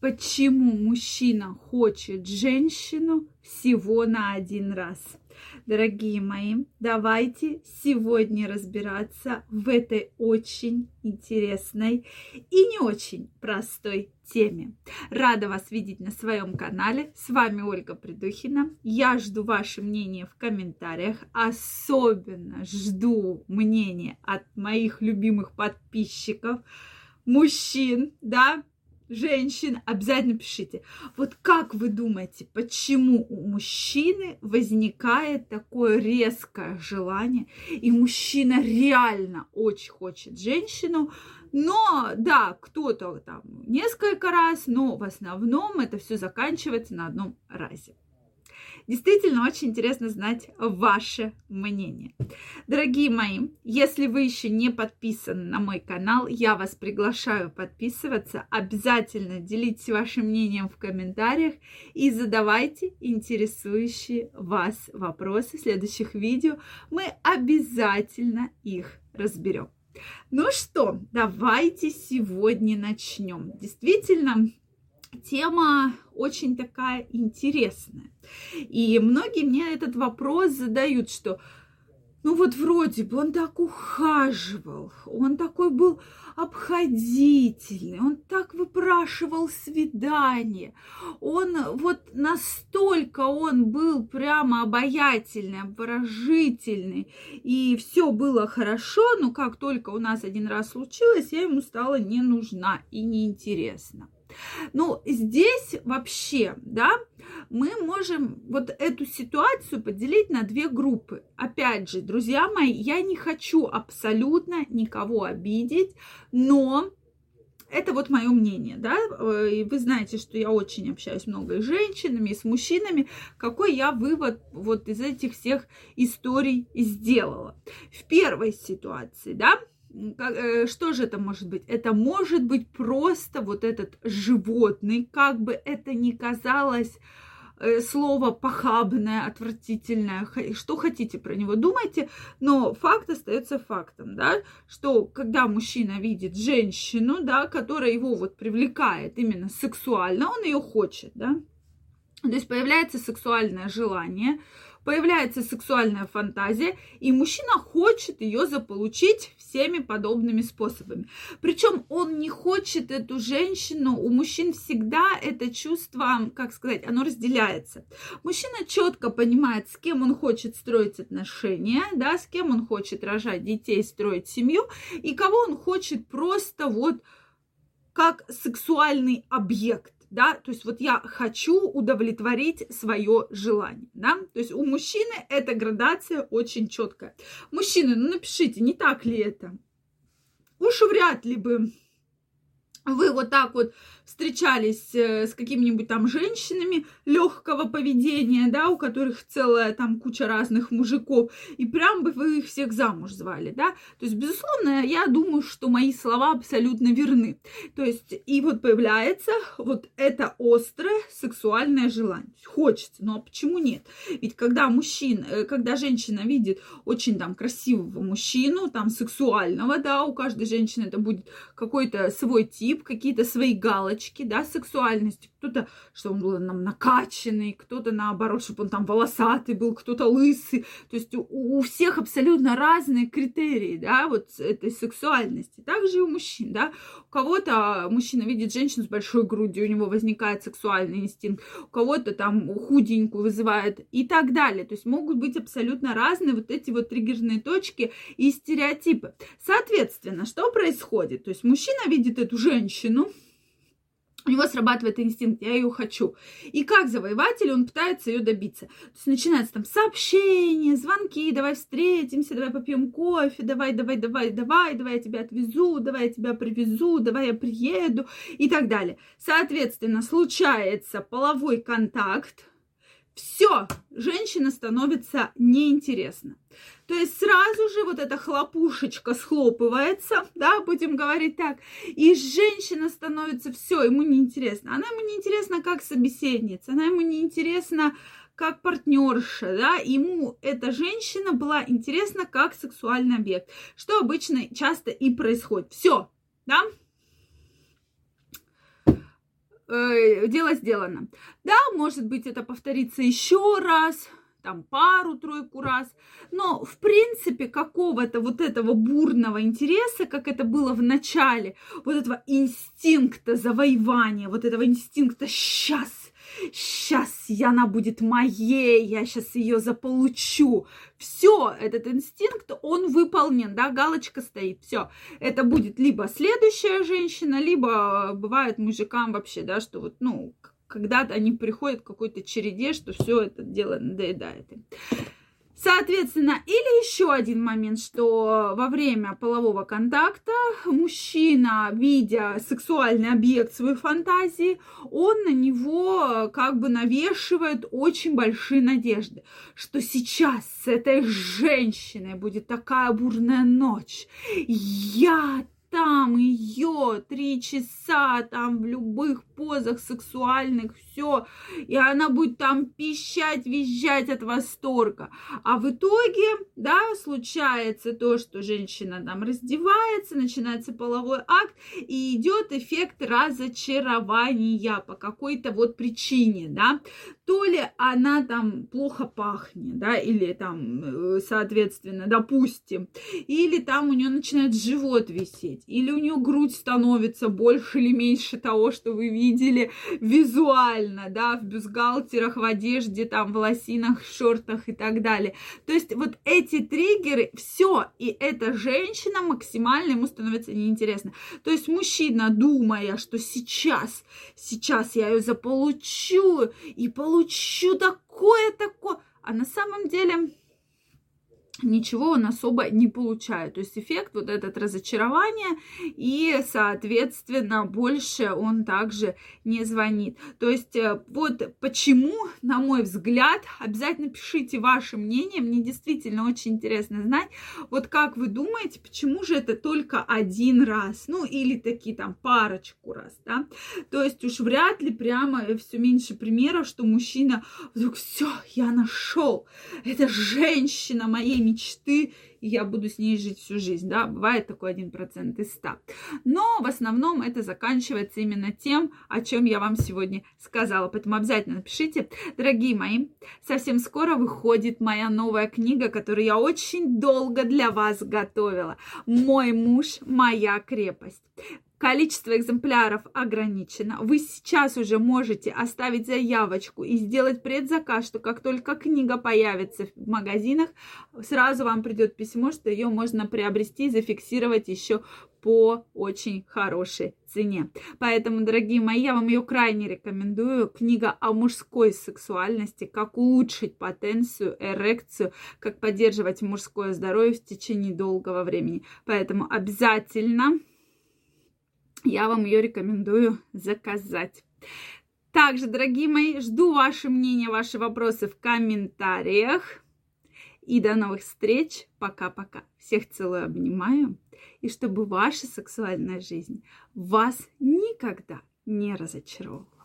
почему мужчина хочет женщину всего на один раз. Дорогие мои, давайте сегодня разбираться в этой очень интересной и не очень простой теме. Рада вас видеть на своем канале. С вами Ольга Придухина. Я жду ваше мнение в комментариях. Особенно жду мнения от моих любимых подписчиков, мужчин, да, женщин, обязательно пишите. Вот как вы думаете, почему у мужчины возникает такое резкое желание, и мужчина реально очень хочет женщину, но да, кто-то там несколько раз, но в основном это все заканчивается на одном разе. Действительно, очень интересно знать ваше мнение. Дорогие мои, если вы еще не подписаны на мой канал, я вас приглашаю подписываться. Обязательно делитесь вашим мнением в комментариях и задавайте интересующие вас вопросы в следующих видео. Мы обязательно их разберем. Ну что, давайте сегодня начнем. Действительно, тема очень такая интересная. И многие мне этот вопрос задают, что ну вот вроде бы он так ухаживал, он такой был обходительный, он так выпрашивал свидание, он вот настолько он был прямо обаятельный, обворожительный, и все было хорошо, но как только у нас один раз случилось, я ему стала не нужна и неинтересна. Ну, здесь вообще, да, мы можем вот эту ситуацию поделить на две группы. Опять же, друзья мои, я не хочу абсолютно никого обидеть, но это вот мое мнение, да, и вы знаете, что я очень общаюсь много и с женщинами, и с мужчинами, какой я вывод вот из этих всех историй сделала. В первой ситуации, да, Э, что же это может быть? Это может быть просто вот этот животный, как бы это ни казалось э, слово похабное, отвратительное, что хотите про него думайте, но факт остается фактом, да, что когда мужчина видит женщину, да, которая его вот привлекает именно сексуально, он ее хочет, да, то есть появляется сексуальное желание, появляется сексуальная фантазия, и мужчина хочет ее заполучить всеми подобными способами. Причем он не хочет эту женщину, у мужчин всегда это чувство, как сказать, оно разделяется. Мужчина четко понимает, с кем он хочет строить отношения, да, с кем он хочет рожать детей, строить семью, и кого он хочет просто вот как сексуальный объект да, то есть вот я хочу удовлетворить свое желание, да, то есть у мужчины эта градация очень четкая. Мужчины, ну напишите, не так ли это? Уж вряд ли бы вы вот так вот встречались э, с какими-нибудь там женщинами легкого поведения, да, у которых целая там куча разных мужиков, и прям бы вы их всех замуж звали, да. То есть, безусловно, я думаю, что мои слова абсолютно верны. То есть, и вот появляется вот это острое сексуальное желание. Хочется, а почему нет? Ведь когда мужчина, э, когда женщина видит очень там красивого мужчину, там сексуального, да, у каждой женщины это будет какой-то свой тип, какие-то свои галочки, да, сексуальности. Кто-то, что он был нам накачанный, кто-то наоборот, чтобы он там волосатый был, кто-то лысый. То есть у, у всех абсолютно разные критерии, да, вот этой сексуальности. Также и у мужчин, да. У кого-то мужчина видит женщину с большой грудью, у него возникает сексуальный инстинкт. У кого-то там худенькую вызывает и так далее. То есть могут быть абсолютно разные вот эти вот триггерные точки и стереотипы. Соответственно, что происходит? То есть мужчина видит эту женщину, у него срабатывает инстинкт, я ее хочу. И как завоеватель он пытается ее добиться. То есть начинается там сообщения, звонки, давай встретимся, давай попьем кофе, давай, давай, давай, давай, давай я тебя отвезу, давай я тебя привезу, давай я приеду и так далее. Соответственно, случается половой контакт, все, женщина становится неинтересна. То есть сразу же вот эта хлопушечка схлопывается, да, будем говорить так, и женщина становится все, ему неинтересно. Она ему неинтересна как собеседница, она ему неинтересна как партнерша, да, ему эта женщина была интересна как сексуальный объект, что обычно часто и происходит. Все, да, дело сделано. Да, может быть, это повторится еще раз, там пару-тройку раз. Но, в принципе, какого-то вот этого бурного интереса, как это было в начале, вот этого инстинкта завоевания, вот этого инстинкта «сейчас», сейчас она будет моей, я сейчас ее заполучу. Все, этот инстинкт, он выполнен, да, галочка стоит, все. Это будет либо следующая женщина, либо бывает мужикам вообще, да, что вот, ну, когда-то они приходят к какой-то череде, что все это дело надоедает. Соответственно, или еще один момент, что во время полового контакта мужчина, видя сексуальный объект своей фантазии, он на него как бы навешивает очень большие надежды, что сейчас с этой женщиной будет такая бурная ночь. Я там ее три часа, там в любых позах сексуальных, все, и она будет там пищать, визжать от восторга. А в итоге, да, случается то, что женщина там раздевается, начинается половой акт, и идет эффект разочарования по какой-то вот причине, да, то ли она там плохо пахнет, да, или там, э, соответственно, допустим, или там у нее начинает живот висеть, или у нее грудь становится больше или меньше того, что вы видели визуально, да, в бюстгальтерах, в одежде, там, в лосинах, шортах и так далее. То есть вот эти триггеры, все, и эта женщина максимально ему становится неинтересно. То есть мужчина, думая, что сейчас, сейчас я ее заполучу и получу получу такое, такое. А на самом деле ничего он особо не получает. То есть эффект вот этот разочарования и, соответственно, больше он также не звонит. То есть э, вот почему, на мой взгляд, обязательно пишите ваше мнение. Мне действительно очень интересно знать, вот как вы думаете, почему же это только один раз, ну или такие там парочку раз, да? То есть уж вряд ли прямо все меньше примеров, что мужчина вдруг все, я нашел, это женщина моей мечты, и я буду с ней жить всю жизнь, да, бывает такой один процент из ста. Но в основном это заканчивается именно тем, о чем я вам сегодня сказала, поэтому обязательно напишите. Дорогие мои, совсем скоро выходит моя новая книга, которую я очень долго для вас готовила. «Мой муж, моя крепость». Количество экземпляров ограничено. Вы сейчас уже можете оставить заявочку и сделать предзаказ, что как только книга появится в магазинах, сразу вам придет письмо, что ее можно приобрести и зафиксировать еще по очень хорошей цене. Поэтому, дорогие мои, я вам ее крайне рекомендую. Книга о мужской сексуальности, как улучшить потенцию, эрекцию, как поддерживать мужское здоровье в течение долгого времени. Поэтому обязательно я вам ее рекомендую заказать. Также, дорогие мои, жду ваше мнение, ваши вопросы в комментариях. И до новых встреч. Пока-пока. Всех целую, обнимаю. И чтобы ваша сексуальная жизнь вас никогда не разочаровала.